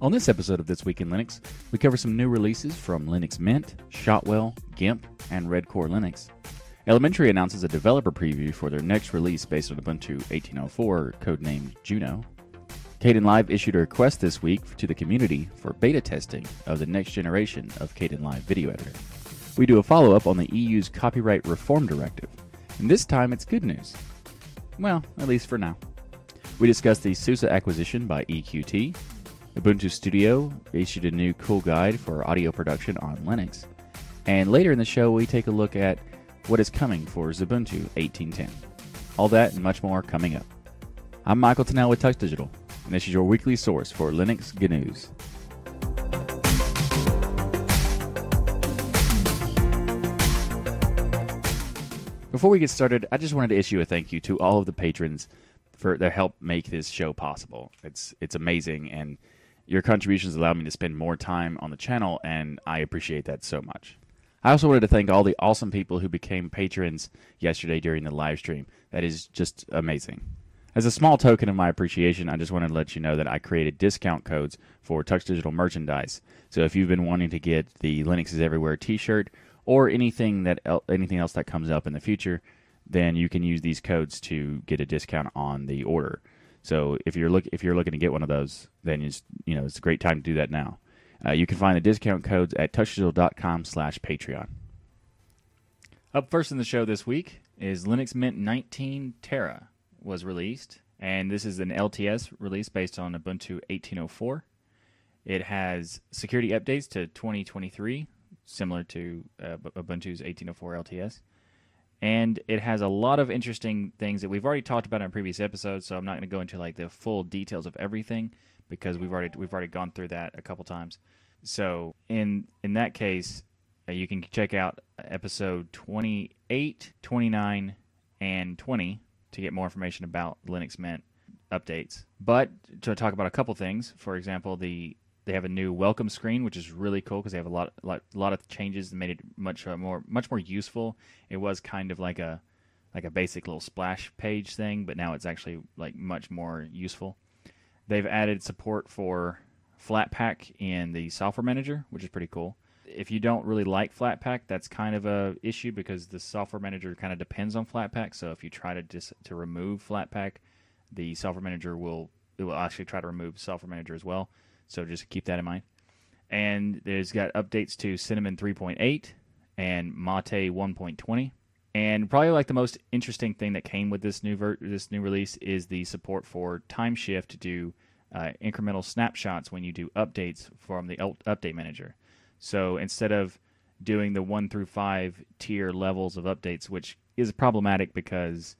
On this episode of This Week in Linux, we cover some new releases from Linux Mint, Shotwell, GIMP, and Redcore Linux. Elementary announces a developer preview for their next release based on Ubuntu 1804, codenamed Juno. Kdenlive issued a request this week to the community for beta testing of the next generation of Kdenlive Video Editor. We do a follow up on the EU's copyright reform directive, and this time it's good news. Well, at least for now. We discuss the SUSE acquisition by EQT, Ubuntu Studio issued a new cool guide for audio production on Linux. And later in the show, we take a look at what is coming for Xubuntu 1810. All that and much more coming up. I'm Michael Tunnell with Tux Digital, and this is your weekly source for Linux GNews. Before we get started, I just wanted to issue a thank you to all of the patrons for their help make this show possible. It's it's amazing and your contributions allow me to spend more time on the channel, and I appreciate that so much. I also wanted to thank all the awesome people who became patrons yesterday during the live stream. That is just amazing. As a small token of my appreciation, I just wanted to let you know that I created discount codes for Tux Digital merchandise. So if you've been wanting to get the Linux is Everywhere T-shirt or anything that anything else that comes up in the future, then you can use these codes to get a discount on the order. So if you're look if you're looking to get one of those, then it's you know it's a great time to do that now. Uh, you can find the discount codes at tuxdigital.com slash Patreon. Up first in the show this week is Linux Mint 19 Tara was released, and this is an LTS release based on Ubuntu 1804. It has security updates to 2023, similar to uh, Ubuntu's 1804 LTS and it has a lot of interesting things that we've already talked about in previous episodes. So I'm not going to go into like the full details of everything because we've already we've already gone through that a couple times. So in in that case, uh, you can check out episode 28, 29, and 20 to get more information about Linux Mint updates. But to talk about a couple things, for example, the they have a new welcome screen, which is really cool because they have a lot, lot, lot of changes that made it much uh, more, much more useful. It was kind of like a, like a basic little splash page thing, but now it's actually like much more useful. They've added support for Flatpak in the software manager, which is pretty cool. If you don't really like Flatpak, that's kind of a issue because the software manager kind of depends on Flatpak. So if you try to dis- to remove Flatpak, the software manager will it will actually try to remove software manager as well. So just keep that in mind. And there's got updates to Cinnamon 3.8 and Mate 1.20. And probably like the most interesting thing that came with this new ver- this new release is the support for Timeshift to do uh, incremental snapshots when you do updates from the update manager. So instead of doing the one through five tier levels of updates, which is problematic because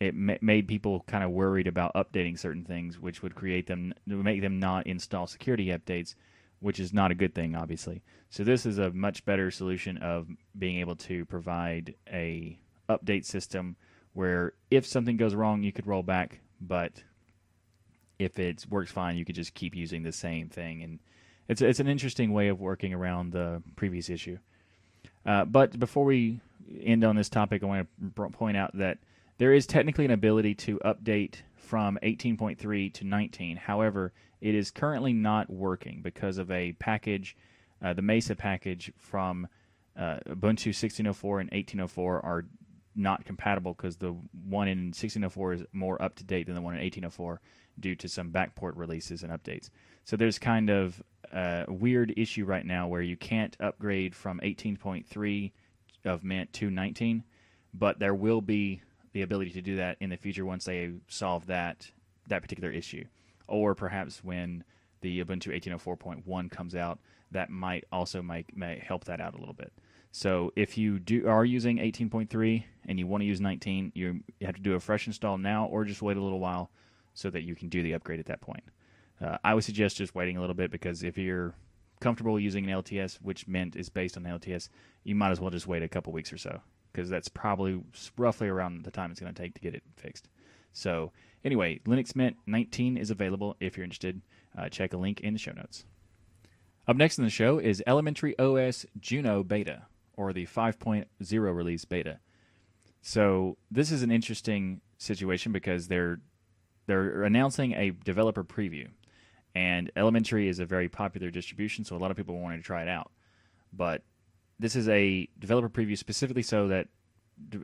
it ma- made people kind of worried about updating certain things, which would create them make them not install security updates, which is not a good thing, obviously. So this is a much better solution of being able to provide a update system where if something goes wrong, you could roll back, but if it works fine, you could just keep using the same thing, and it's it's an interesting way of working around the previous issue. Uh, but before we end on this topic, I want to point out that there is technically an ability to update from 18.3 to 19. However, it is currently not working because of a package, uh, the Mesa package from uh, Ubuntu 16.04 and 18.04 are not compatible because the one in 16.04 is more up to date than the one in 18.04 due to some backport releases and updates. So there's kind of a weird issue right now where you can't upgrade from 18.3 of Mint to 19, but there will be the ability to do that in the future once they solve that that particular issue, or perhaps when the Ubuntu 18.04.1 comes out, that might also make may help that out a little bit. So if you do are using 18.3 and you want to use 19, you have to do a fresh install now, or just wait a little while so that you can do the upgrade at that point. Uh, I would suggest just waiting a little bit because if you're comfortable using an LTS, which Mint is based on LTS, you might as well just wait a couple weeks or so because that's probably roughly around the time it's going to take to get it fixed. So, anyway, Linux Mint 19 is available if you're interested. Uh, check a link in the show notes. Up next in the show is Elementary OS Juno Beta, or the 5.0 release beta. So, this is an interesting situation because they're they're announcing a developer preview. And Elementary is a very popular distribution, so a lot of people wanted to try it out. But this is a developer preview specifically so that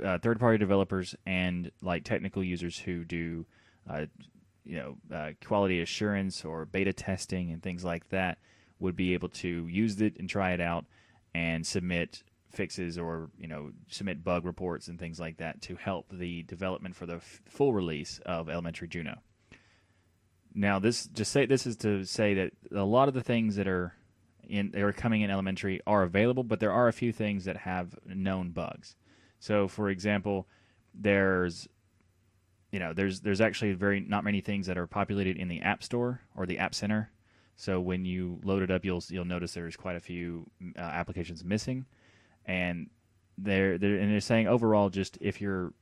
uh, third-party developers and like technical users who do, uh, you know, uh, quality assurance or beta testing and things like that would be able to use it and try it out and submit fixes or you know submit bug reports and things like that to help the development for the f- full release of Elementary Juno. Now, this just say this is to say that a lot of the things that are in that are coming in Elementary are available, but there are a few things that have known bugs. So, for example, there's you know there's there's actually very not many things that are populated in the App Store or the App Center. So when you load it up, you'll you'll notice there's quite a few uh, applications missing and they're, they're and they're saying overall, just if you're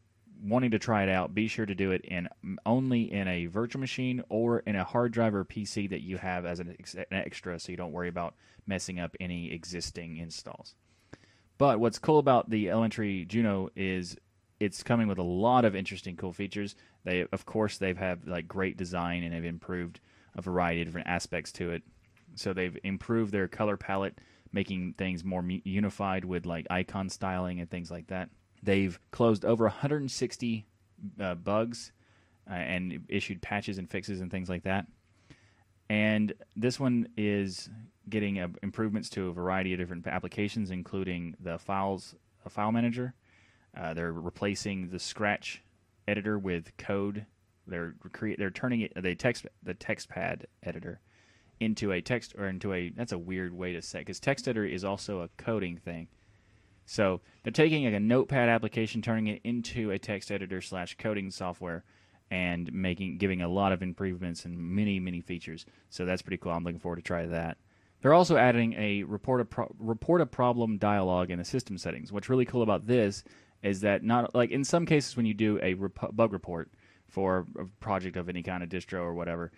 wanting to try it out, be sure to do it in only in a virtual machine or in a hard drive or PC that you have as an, ex- an extra, so you don't worry about messing up any existing installs. But what's cool about the Elementary Juno is it's coming with a lot of interesting, cool features. They, of course, they've had like great design and they've improved a variety of different aspects to it. So they've improved their color palette making things more unified with like icon styling and things like that. They've closed over 160 uh, bugs uh, and issued patches and fixes and things like that. And this one is getting uh, improvements to a variety of different applications, including the files file manager. Uh, they're replacing the Scratch editor with code. They're create. They're turning it the text the TextPad editor into a text or into a that's a weird way to say because text editor is also a coding thing so they're taking like a notepad application turning it into a text editor slash coding software and making giving a lot of improvements and many many features. So that's pretty cool. I'm looking forward to try that. They're also adding a report a, pro- report a problem dialog in the system settings. What's really cool about this is that not like in some cases when you do a rep- bug report for a project of any kind of distro or whatever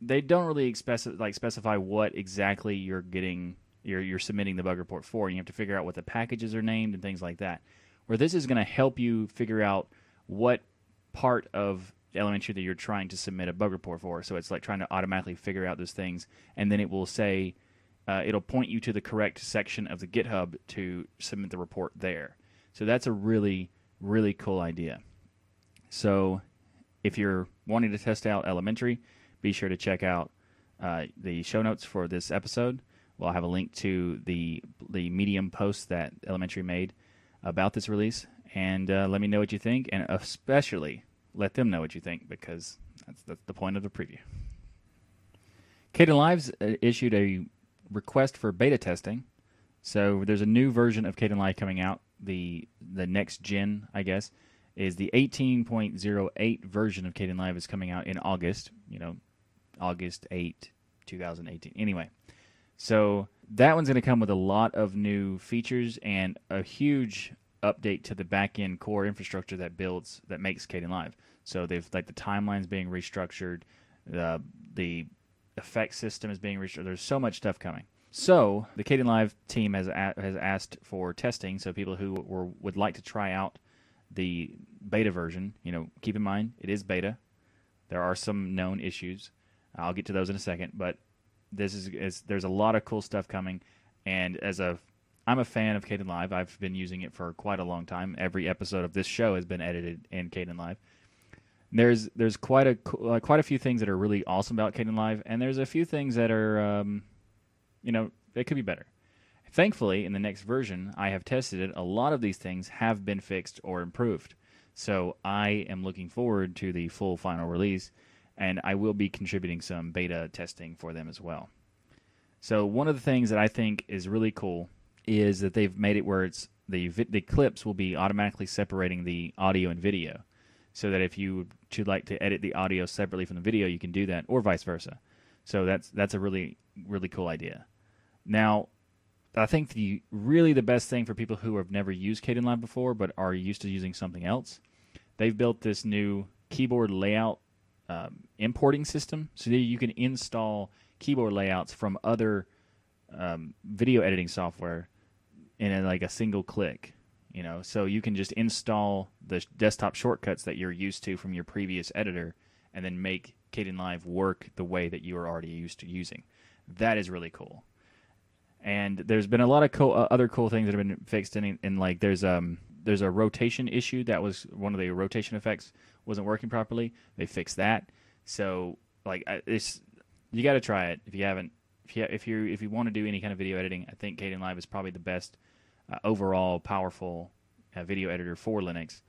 they don't really speci- like specify what exactly you're getting you're you're submitting the bug report for. And you have to figure out what the packages are named and things like that. Where this is going to help you figure out what part of elementary that you're trying to submit a bug report for. So it's like trying to automatically figure out those things, and then it will say uh, it'll point you to the correct section of the GitHub to submit the report there. So that's a really really cool idea. So if you're wanting to test out elementary, be sure to check out uh, the show notes for this episode. We'll have a link to the the Medium post that Elementary made about this release, and uh, let me know what you think, and especially let them know what you think because that's, that's the point of the preview. Kdenlive's uh, issued a request for beta testing, so there's a new version of Kdenlive coming out. The the next gen, I guess, is the 18.08 version of Kdenlive is coming out in August. You know, August 8, 2018. Anyway, so that one's going to come with a lot of new features and a huge update to the back-end core infrastructure that builds that makes Kdenlive. So they've like the timelines being restructured, the the effect system is being restructured. There's so much stuff coming. So the Kdenlive team has a, has asked for testing. So people who were, would like to try out the beta version, you know, keep in mind it is beta. There are some known issues. I'll get to those in a second, but this is, is there's a lot of cool stuff coming, and as a I'm a fan of Kdenlive. I've been using it for quite a long time. Every episode of this show has been edited in Kdenlive. There's there's quite a uh, quite a few things that are really awesome about Kdenlive, and there's a few things that are um, you know they could be better. Thankfully, in the next version, I have tested it. A lot of these things have been fixed or improved. So I am looking forward to the full final release and I will be contributing some beta testing for them as well. So one of the things that I think is really cool is that they've made it where it's the the clips will be automatically separating the audio and video, so that if you would like to edit the audio separately from the video, you can do that, or vice versa. So that's that's a really really cool idea. Now, I think the really the best thing for people who have never used Kdenlive before but are used to using something else, they've built this new keyboard layout um, importing system, so that you can install keyboard layouts from other um, video editing software in a, like a single click. You know, so you can just install the desktop shortcuts that you're used to from your previous editor and then make Kdenlive work the way that you are already used to using. That is really cool. And there's been a lot of co- uh, other cool things that have been fixed in, in like there's um there's a rotation issue that was one of the rotation effects wasn't working properly. They fixed that. So like it's you got to try it if you haven't if you if you if you want to do any kind of video editing. I think Kdenlive is probably the best uh, overall powerful uh, video editor for Linux.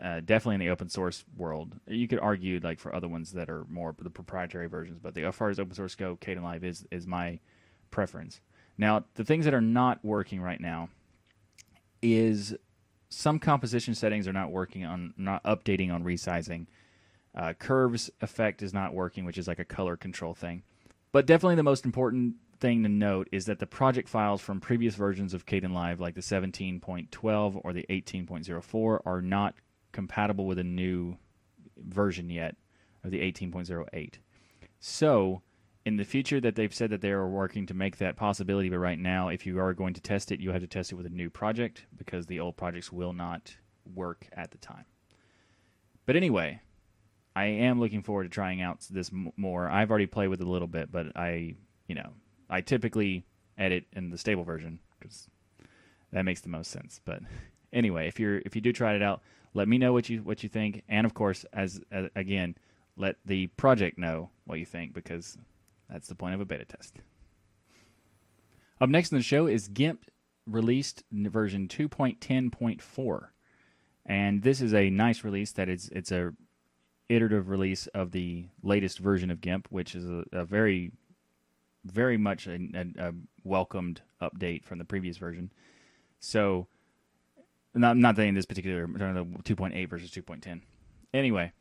Uh, definitely in the open source world. You could argue like for other ones that are more the proprietary versions, but the, as far as open source go, Kdenlive is is my preference. Now, the things that are not working right now is some composition settings are not working on not updating on resizing. Uh, curves effect is not working, which is like a color control thing. But definitely the most important thing to note is that the project files from previous versions of Kdenlive, like the 17.12 or the 18.04, are not compatible with a new version yet of the 18.08. So, in the future, that they've said that they are working to make that possibility, but right now, if you are going to test it, you have to test it with a new project because the old projects will not work at the time. But anyway, I am looking forward to trying out this more. I've already played with it a little bit, but I, you know, I typically edit in the stable version because that makes the most sense. But anyway, if you're if you do try it out, let me know what you what you think, and of course, as, as again, let the project know what you think because that's the point of a beta test. Up next in the show is GIMP released version 2.10.4, and this is a nice release. That is, it's a iterative release of the latest version of GIMP, which is a, a very, very much a, a, a, welcomed update from the previous version. So, not not saying this particular, uh, the 2.8 versus 2.10. Anyway,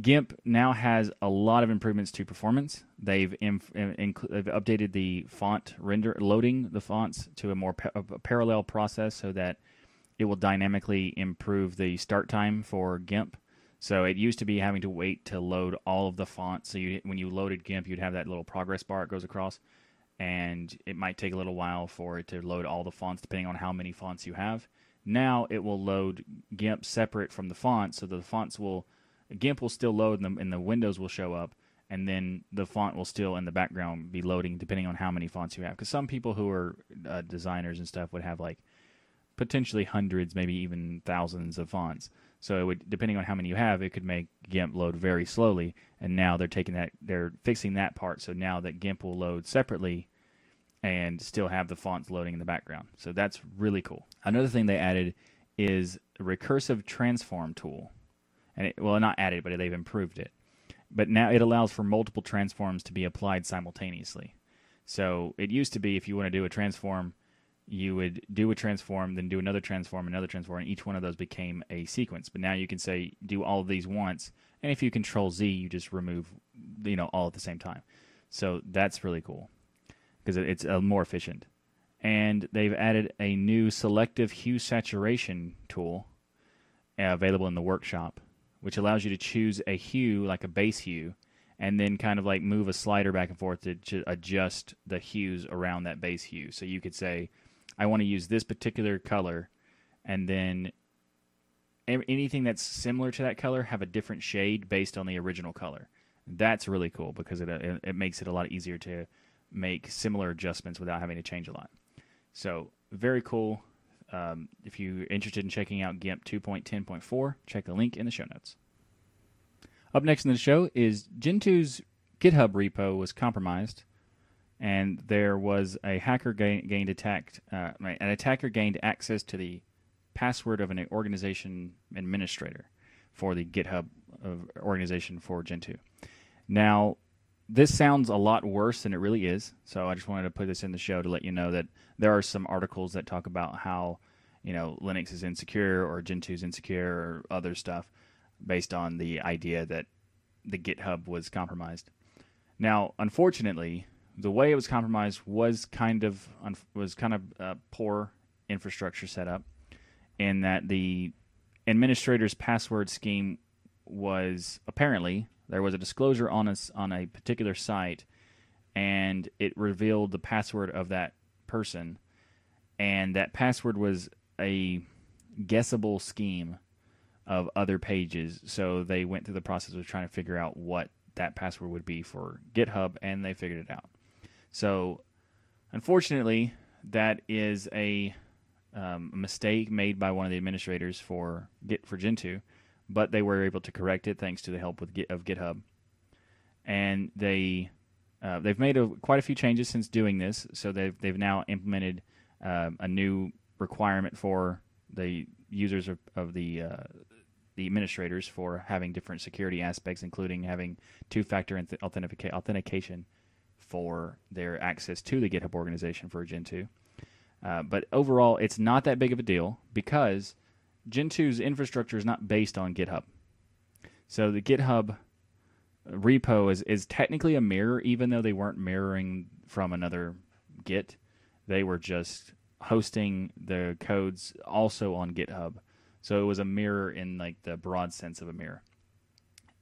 GIMP now has a lot of improvements to performance. They've, they've updated the font render, loading the fonts to a more pa- a parallel process so that it will dynamically improve the start time for GIMP so it used to be having to wait to load all of the fonts. So you, when you loaded GIMP, you'd have that little progress bar it goes across, and it might take a little while for it to load all the fonts depending on how many fonts you have. Now it will load GIMP separate from the fonts, so the fonts will GIMP will still load and the, and the windows will show up, and then the font will still in the background be loading depending on how many fonts you have. Because some people who are uh, designers and stuff would have like potentially hundreds, maybe even thousands of fonts. So it would, depending on how many you have, it could make GIMP load very slowly. And now they're taking that, they're fixing that part. So now that GIMP will load separately and still have the fonts loading in the background. So that's really cool. Another thing they added is recursive transform tool. And it, well, not added, but they've improved it. But now it allows for multiple transforms to be applied simultaneously. So it used to be if you want to do a transform you would do a transform, then do another transform, another transform, and each one of those became a sequence. But now you can say do all of these once, and if you control Z, you just remove, you know, all at the same time. So that's really cool because it's uh, more efficient. And they've added a new selective hue saturation tool uh, available in the workshop, which allows you to choose a hue like a base hue, and then kind of like move a slider back and forth to, to adjust the hues around that base hue. So you could say I want to use this particular color, and then anything that's similar to that color have a different shade based on the original color. That's really cool because it it, it makes it a lot easier to make similar adjustments without having to change a lot. So very cool. Um, if you're interested in checking out GIMP 2.10.4, check the link in the show notes. Up next in the show is Gentoo's GitHub repo was compromised and there was a hacker gain, gained attacked uh, an attacker gained access to the password of an organization administrator for the GitHub organization for Gentoo. Now, this sounds a lot worse than it really is. So I just wanted to put this in the show to let you know that there are some articles that talk about how you know Linux is insecure or Gentoo is insecure or other stuff based on the idea that the GitHub was compromised. Now, unfortunately, the way it was compromised was kind of was kind of poor infrastructure setup, in that the administrator's password scheme was apparently there was a disclosure on us on a particular site, and it revealed the password of that person, and that password was a guessable scheme of other pages. So they went through the process of trying to figure out what that password would be for GitHub, and they figured it out. So, unfortunately, that is a, um, mistake made by one of the administrators for Git for Gentoo, but they were able to correct it thanks to the help with of GitHub, and they uh, they've made a, quite a few changes since doing this. So they've they've now implemented um, a new requirement for the users of, of the uh, the administrators for having different security aspects, including having two-factor authentica- authentication for their access to the GitHub organization for Gentoo. Uh, but overall, it's not that big of a deal because Gentoo's infrastructure is not based on GitHub. So the GitHub repo is, is technically a mirror, even though they weren't mirroring from another Git. They were just hosting the codes also on GitHub. So it was a mirror in like the broad sense of a mirror.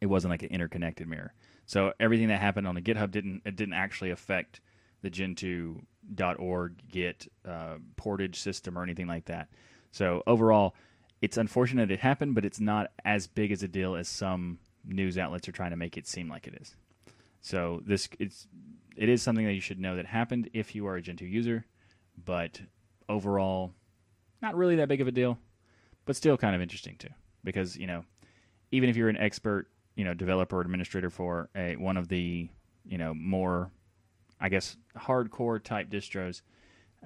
It wasn't like an interconnected mirror. So everything that happened on the GitHub didn't it didn't actually affect the Gentoo.org Git uh, portage system or anything like that. So overall, it's unfortunate it happened, but it's not as big as a deal as some news outlets are trying to make it seem like it is. So this it's it is something that you should know that happened if you are a Gentoo user, but overall, not really that big of a deal, but still kind of interesting too. Because you know, even if you're an expert, you know, developer or administrator for a one of the you know more, I guess, hardcore type distros,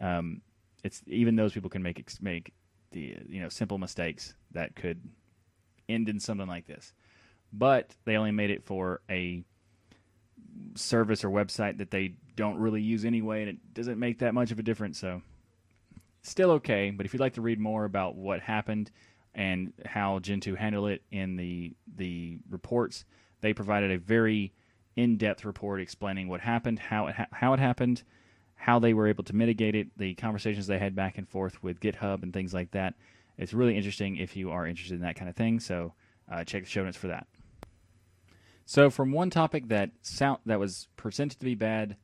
um, it's even those people can make make the you know simple mistakes that could end in something like this. But they only made it for a service or website that they don't really use anyway, and it doesn't make that much of a difference. So still okay. But if you'd like to read more about what happened and how Gentoo handled it in the the reports, they provided a very in-depth report explaining what happened, how it ha- how it happened, how they were able to mitigate it, the conversations they had back and forth with GitHub and things like that. It's really interesting if you are interested in that kind of thing. So uh, check the show notes for that. So from one topic that sound that was presented to be bad,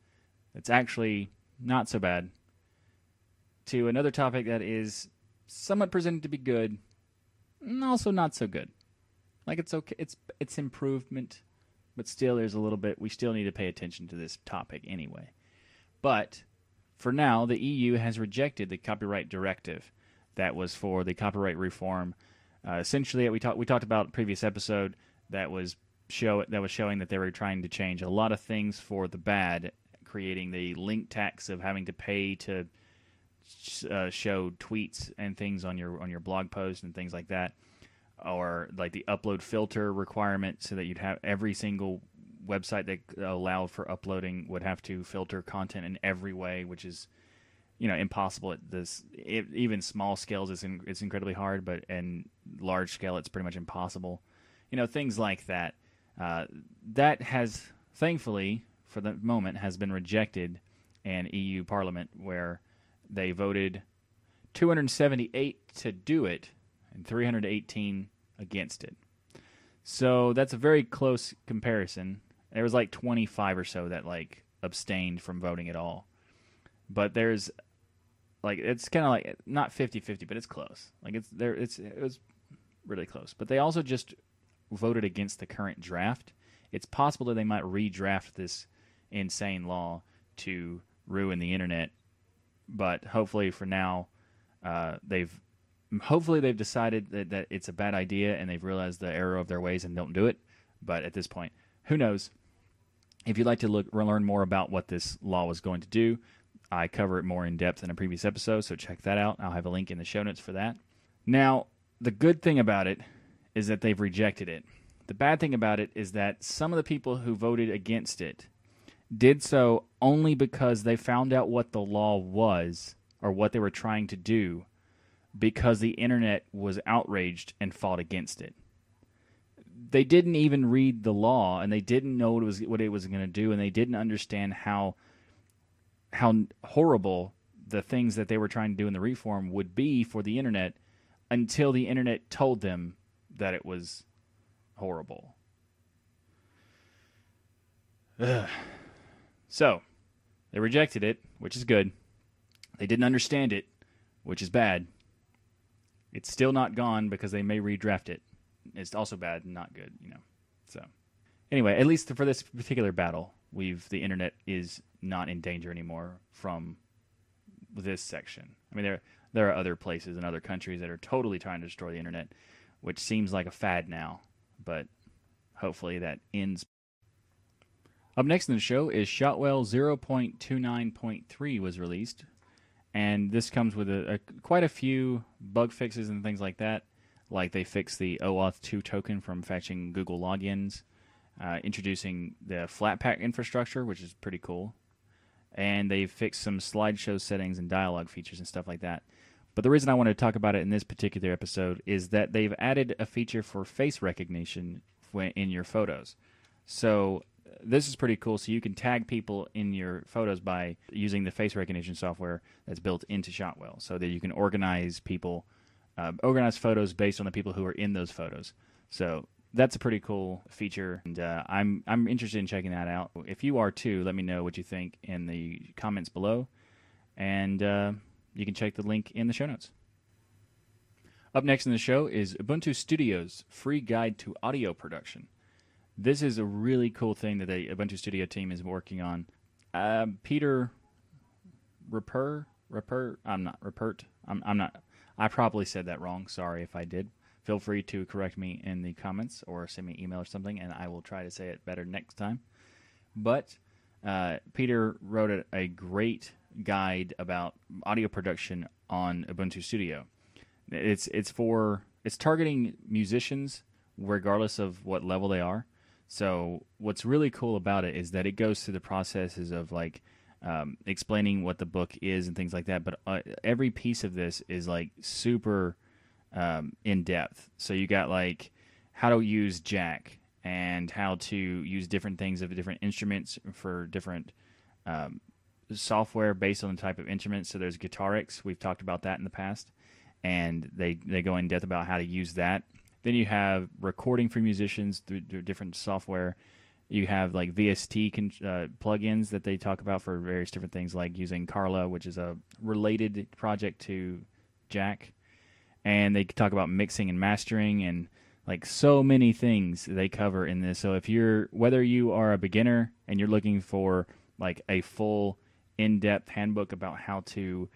it's actually not so bad to another topic that is somewhat presented to be good, and also not so good. Like it's okay, it's it's improvement, but still there's a little bit. We still need to pay attention to this topic anyway. But for now, the EU has rejected the copyright directive that was for the copyright reform. Uh, essentially, we talked we talked about previous episode that was show that was showing that they were trying to change a lot of things for the bad, creating the link tax of having to pay to uh, show tweets and things on your on your blog post and things like that, or like the upload filter requirement, so that you'd have every single website that allowed for uploading would have to filter content in every way, which is you know impossible at this it, even small scales it's, in, it's incredibly hard but and large scale it's pretty much impossible you know things like that uh, that has thankfully for the moment has been rejected in eu parliament where they voted 278 to do it and 318 against it. So that's a very close comparison. There was like 25 or so that like abstained from voting at all. But there's like it's kind of like not 50-50, but it's close. Like it's there it's it was really close. But they also just voted against the current draft. It's possible that they might redraft this insane law to ruin the internet but hopefully for now, uh, they've hopefully they've decided that, that it's a bad idea and they've realized the error of their ways and don't do it. But at this point, who knows? If you'd like to look learn more about what this law was going to do, I cover it more in depth in a previous episode, so check that out. I'll have a link in the show notes for that. Now, the good thing about it is that they've rejected it. The bad thing about it is that some of the people who voted against it did so only because they found out what the law was or what they were trying to do because the internet was outraged and fought against it. They didn't even read the law and they didn't know what it was what it was going to do and they didn't understand how how horrible the things that they were trying to do in the reform would be for the internet until the internet told them that it was horrible. Ugh. So, they rejected it, which is good. They didn't understand it, which is bad. It's still not gone because they may redraft it. It's also bad and not good, you know. So anyway, at least for this particular battle, we've the internet is not in danger anymore from this section. I mean, there there are other places in other countries that are totally trying to destroy the internet, which seems like a fad now, but hopefully that ends. Up next in the show is Shotwell 0.29.3 was released, and this comes with a, a, quite a few bug fixes and things like that. Like they fixed the OAuth 2 token from fetching Google logins, uh, introducing the Flatpak infrastructure, which is pretty cool, and they fixed some slideshow settings and dialogue features and stuff like that. But the reason I wanted to talk about it in this particular episode is that they've added a feature for face recognition in your photos. So this is pretty cool. So you can tag people in your photos by using the face recognition software that's built into Shotwell, so that you can organize people, uh, organize photos based on the people who are in those photos. So that's a pretty cool feature, and uh, I'm I'm interested in checking that out. If you are too, let me know what you think in the comments below, and uh, you can check the link in the show notes. Up next in the show is Ubuntu Studio's free guide to audio production. This is a really cool thing that the Ubuntu Studio team is working on. Uh, Peter Rapper, Rapper, I'm not Rappert. I'm, I'm not. I probably said that wrong. Sorry if I did. Feel free to correct me in the comments or send me an email or something, and I will try to say it better next time. But uh, Peter wrote a, a great guide about audio production on Ubuntu Studio. It's it's for it's targeting musicians regardless of what level they are. So what's really cool about it is that it goes through the processes of like um, explaining what the book is and things like that. But uh, every piece of this is like super um, in depth. So you got like how to use Jack and how to use different things of different instruments for different um, software based on the type of instrument. So there's Guitarix. We've talked about that in the past, and they they go in depth about how to use that. Then you have recording for musicians through, through different software. You have like VST con- uh, plugins that they talk about for various different things, like using Carla, which is a related project to Jack, and they talk about mixing and mastering and like so many things they cover in this. So if you're whether you are a beginner and you're looking for like a full in-depth handbook about how to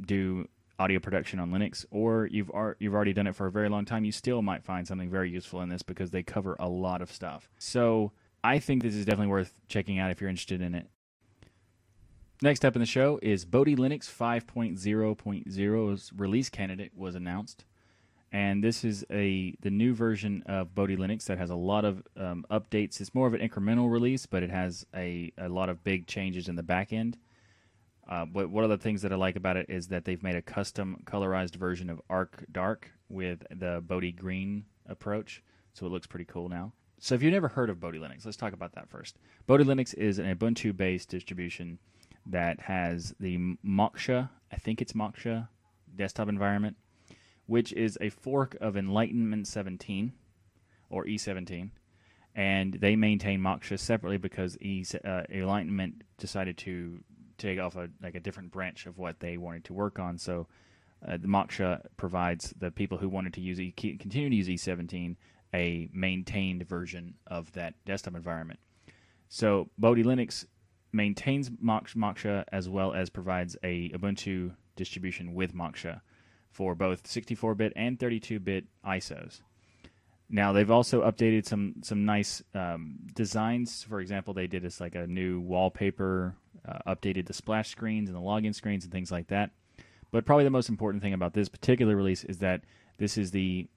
do audio production on Linux, or you've you've already done it for a very long time, you still might find something very useful in this because they cover a lot of stuff. So I think this is definitely worth checking out if you're interested in it. Next up in the show is Bodhi Linux 5.0.0's release candidate was announced, and this is a the new version of Bodhi Linux that has a lot of um, updates. It's more of an incremental release, but it has a, a lot of big changes in the back end. Uh, but one of the things that I like about it is that they've made a custom colorized version of Arc Dark with the Bodhi Green approach, so it looks pretty cool now. So if you've never heard of Bodhi Linux, let's talk about that first. Bodhi Linux is an Ubuntu-based distribution that has the Moksha, I think it's Moksha, desktop environment, which is a fork of Enlightenment 17 or E17, and they maintain Moksha separately because e, uh, Enlightenment decided to take off a like a different branch of what they wanted to work on. So uh, the Moksha provides the people who wanted to use e, continue to use E17 a maintained version of that desktop environment. So Bodhi Linux maintains Moksha as well as provides a Ubuntu distribution with Moksha for both 64-bit and 32-bit ISOs. Now they've also updated some some nice um, designs. For example, they did this like a new wallpaper uh, updated the splash screens and the login screens and things like that. But probably the most important thing about this particular release is that this is the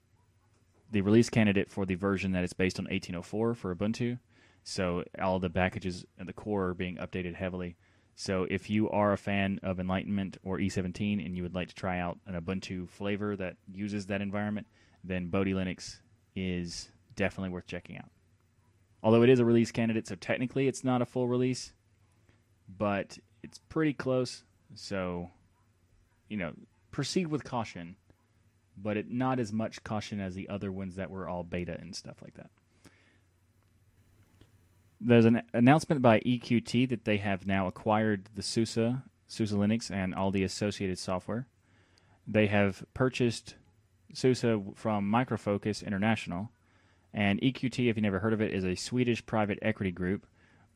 the release candidate for the version that is based on 1804 for Ubuntu. So all the packages and the core are being updated heavily. So if you are a fan of Enlightenment or E17 and you would like to try out an Ubuntu flavor that uses that environment, then Bodhi Linux is definitely worth checking out. Although it is a release candidate, so technically it's not a full release, but it's pretty close. So, you know, proceed with caution, but it, not as much caution as the other ones that were all beta and stuff like that. There's an announcement by EQT that they have now acquired the SUSE, SUSE Linux, and all the associated software. They have purchased SUSE from Micro Focus International. And EQT, if you never heard of it, is a Swedish private equity group,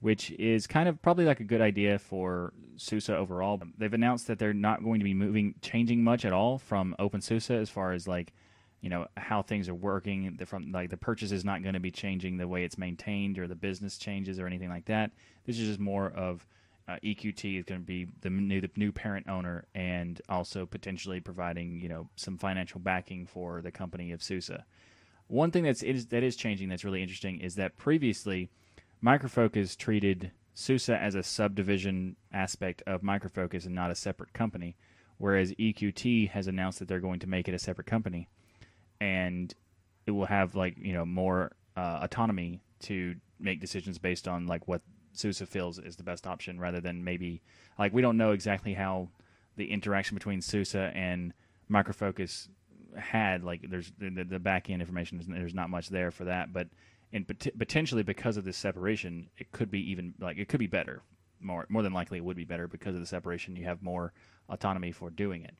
which is kind of probably like a good idea for SUSE overall. They've announced that they're not going to be moving, changing much at all from OpenSUSE as far as like, you know, how things are working. The, from like the purchase is not going to be changing the way it's maintained or the business changes or anything like that. This is just more of uh, EQT is going to be the new the new parent owner and also potentially providing you know some financial backing for the company of SUSE. One thing that's is, that is changing that's really interesting is that previously Micro Focus treated SUSE as a subdivision aspect of Microfocus and not a separate company, whereas EQT has announced that they're going to make it a separate company, and it will have like you know more uh, autonomy to make decisions based on like what SUSE feels is the best option rather than maybe like we don't know exactly how the interaction between SUSE and Microfocus had like there's the, the back end information there's not much there for that but and pot- potentially because of this separation it could be even like it could be better more more than likely it would be better because of the separation you have more autonomy for doing it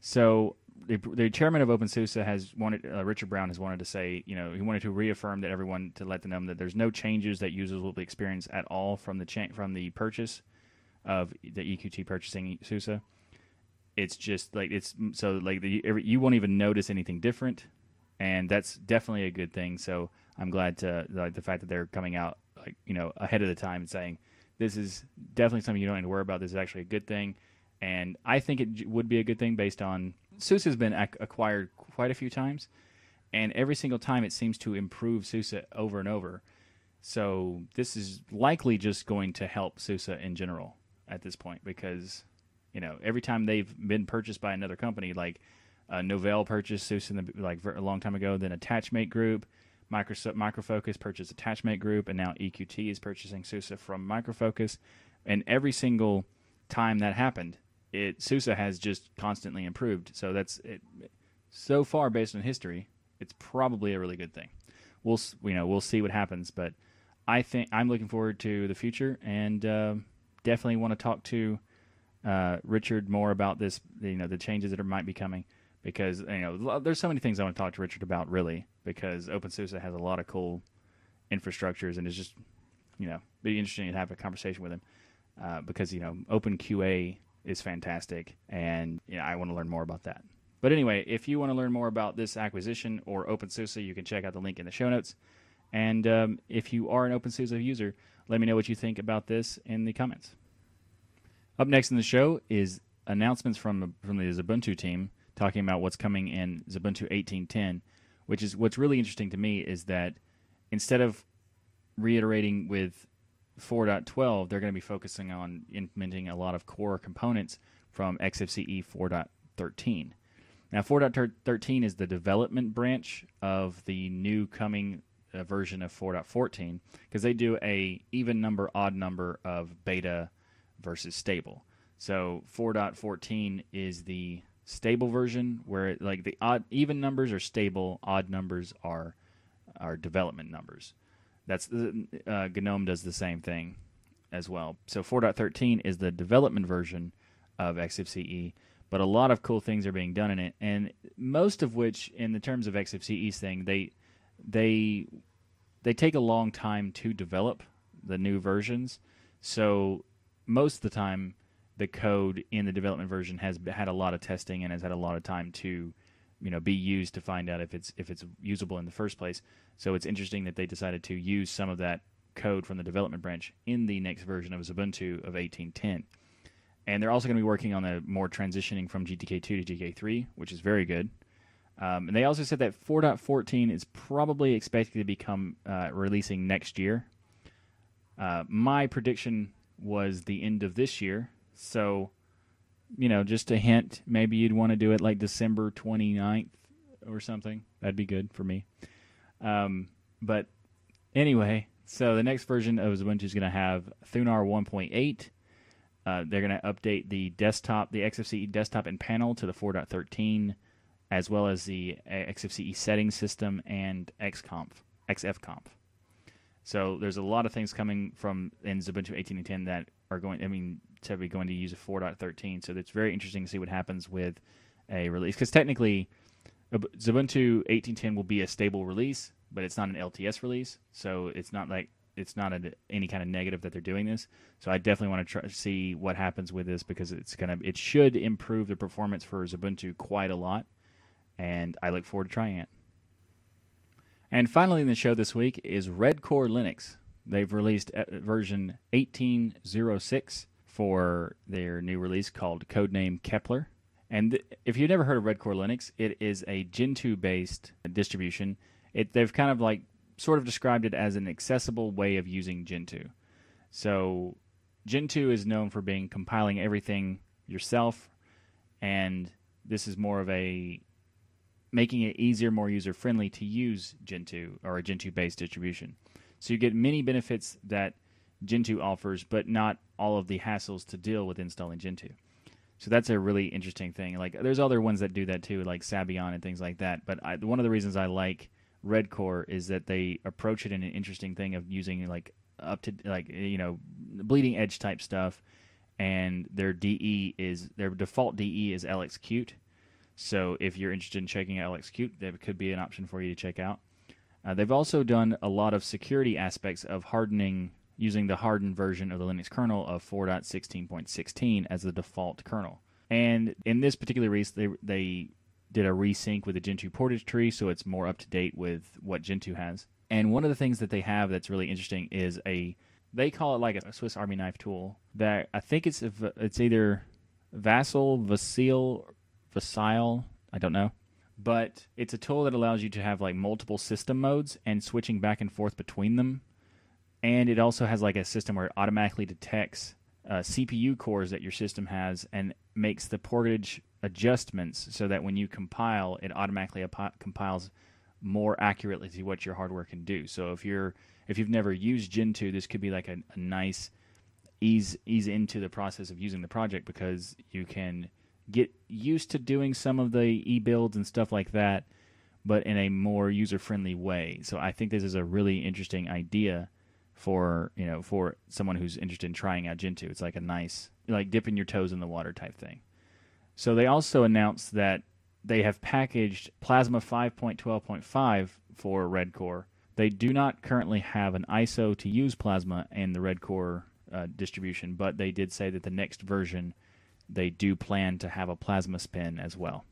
so the, the chairman of OpenSUSE has wanted, uh, Richard Brown has wanted to say, you know, he wanted to reaffirm that everyone to let them know that there's no changes that users will be experience at all from the cha- from the purchase of the EQT purchasing SUSE. It's just like it's so like the you won't even notice anything different, and that's definitely a good thing. So I'm glad to like the fact that they're coming out like you know ahead of the time and saying this is definitely something you don't need to worry about. This is actually a good thing and I think it would be a good thing based on SUSE has been ac- acquired quite a few times, and every single time it seems to improve SUSE over and over. So this is likely just going to help SUSE in general at this point because you know every time they've been purchased by another company, like uh, Novell purchased in the, like a long time ago, then Attachmate Group. Microsoft Microfocus purchased Attachmate Group, and now EQT is purchasing SUSE from Microfocus. And every single time that happened, it SUSE has just constantly improved. So that's it. So far, based on history, it's probably a really good thing. We'll you know we'll see what happens, but I think I'm looking forward to the future and uh, definitely want to talk to uh, Richard more about this. You know the changes that are, might be coming because you know there's so many things I want to talk to Richard about really because OpenSUSE has a lot of cool infrastructures and it's just you know be interesting to have a conversation with him uh, because you know OpenQA is fantastic, and you know, I want to learn more about that. But anyway, if you want to learn more about this acquisition or OpenSUSE, you can check out the link in the show notes. And um, if you are an OpenSUSE user, let me know what you think about this in the comments. Up next in the show is announcements from from the Xubuntu team talking about what's coming in Xubuntu 18.10, which is what's really interesting to me is that instead of reiterating with 4.12, they're going to be focusing on implementing a lot of core components from XFCE 4.13. Now, 4.13 is the development branch of the new coming uh, version of 4.14 because they do a even number, odd number of beta versus stable. So 4.14 is the stable version where it, like the odd even numbers are stable, odd numbers are are development numbers. That's uh, GNOME does the same thing as well. So 4.13 is the development version of XFCE, but a lot of cool things are being done in it, and most of which, in the terms of XFCE's thing, they they they take a long time to develop the new versions. So most of the time, the code in the development version has had a lot of testing and has had a lot of time to you know be used to find out if it's if it's usable in the first place. So it's interesting that they decided to use some of that code from the development branch in the next version of Xubuntu of 18.10. And they're also going to be working on the more transitioning from GTK2 to GTK3, which is very good. Um, and they also said that 4.14 is probably expected to become uh, releasing next year. Uh, my prediction was the end of this year. So you know, just a hint, maybe you'd want to do it like December 29th or something. That'd be good for me. Um, but anyway, so the next version of Xubuntu is going to have Thunar 1.8. Uh, they're going to update the desktop, the XFCE desktop and panel to the 4.13, as well as the uh, XFCE settings system and XConf, XFConf. So there's a lot of things coming from in Xubuntu 18 and 10 that are going. I mean, to be going to use a 4.13. So it's very interesting to see what happens with a release because technically Xubuntu 18.10 will be a stable release, but it's not an LTS release, so it's not like it's not a, any kind of negative that they're doing this. So I definitely want to try, see what happens with this because it's gonna it should improve the performance for Ubuntu quite a lot, and I look forward to trying it. And finally, in the show this week is Redcore Linux. They've released uh, version 18.06 for their new release called Codename Kepler. And th- if you've never heard of Redcore Linux, it is a Gentoo based distribution. It, they've kind of like sort of described it as an accessible way of using Gentoo. So Gentoo is known for being compiling everything yourself, and this is more of a making it easier, more user friendly to use Gentoo or a Gentoo based distribution. So you get many benefits that Gentoo offers, but not all of the hassles to deal with installing Gentoo. So that's a really interesting thing. Like there's other ones that do that too, like Sabayon and things like that. But I, one of the reasons I like Redcore is that they approach it in an interesting thing of using like up to like you know bleeding edge type stuff, and their DE is their default DE is LXQt. So if you're interested in checking out LXQt, that could be an option for you to check out. Uh, they've also done a lot of security aspects of hardening using the hardened version of the Linux kernel of 4.16.16 as the default kernel. And in this particular release, they they did a resync with the Gentoo portage tree, so it's more up to date with what Gentoo has. And one of the things that they have that's really interesting is a they call it like a Swiss Army knife tool that I think it's it's either Vassal, Vasile, Vasile, I don't know, but it's a tool that allows you to have like multiple system modes and switching back and forth between them. And it also has like a system where it automatically detects uh, CPU cores that your system has and makes the portage adjustments so that when you compile, it automatically ap- compiles more accurately to what your hardware can do. So if you're if you've never used Gentoo, this could be like a, a nice ease ease into the process of using the project because you can get used to doing some of the e builds and stuff like that, but in a more user friendly way. So I think this is a really interesting idea for you know for someone who's interested in trying out Gentoo. It's like a nice like dipping your toes in the water type thing. So they also announced that they have packaged Plasma 5.12.5 for Redcore. They do not currently have an ISO to use Plasma in the Redcore uh, distribution, but they did say that the next version they do plan to have a Plasma spin as well.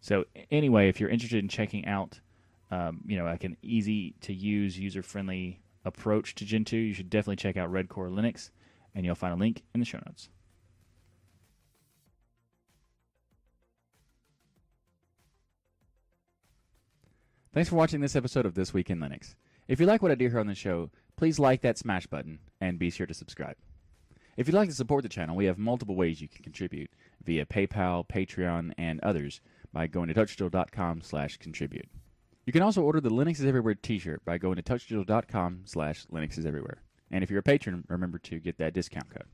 So anyway, if you're interested in checking out, um, you know, like an easy to use, user friendly approach to Gentoo, you should definitely check out Redcore Linux, and you'll find a link in the show notes. Thanks for watching this episode of This Week in Linux. If you like what I do here on the show, please like that smash button and be sure to subscribe. If you'd like to support the channel, we have multiple ways you can contribute via PayPal, Patreon, and others by going to tuxdigital.com slash contribute. You can also order the Linux is Everywhere t-shirt by going to tuxdigital.com slash Linux is Everywhere. And if you're a patron, remember to get that discount code.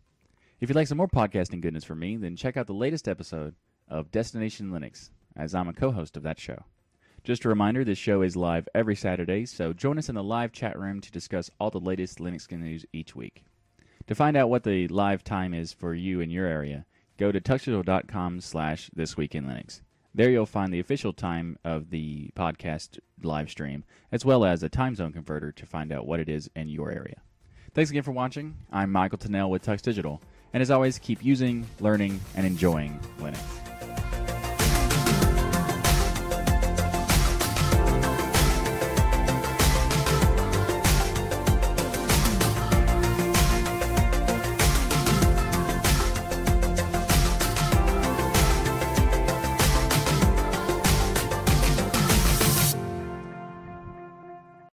If you'd like some more podcasting goodness from me, then check out the latest episode of Destination Linux, as I'm a co-host of that show. Just a reminder, this show is live every Saturday, so join us in the live chat room to discuss all the latest Linux news each week. To find out what the live time is for you in your area, go to tuxdigital.com slash This Week in Linux. There you'll find the official time of the podcast live stream, as well as a time zone converter to find out what it is in your area. Thanks again for watching. I'm Michael Tunnell with Tux Digital, and as always, keep using, learning, and enjoying Linux.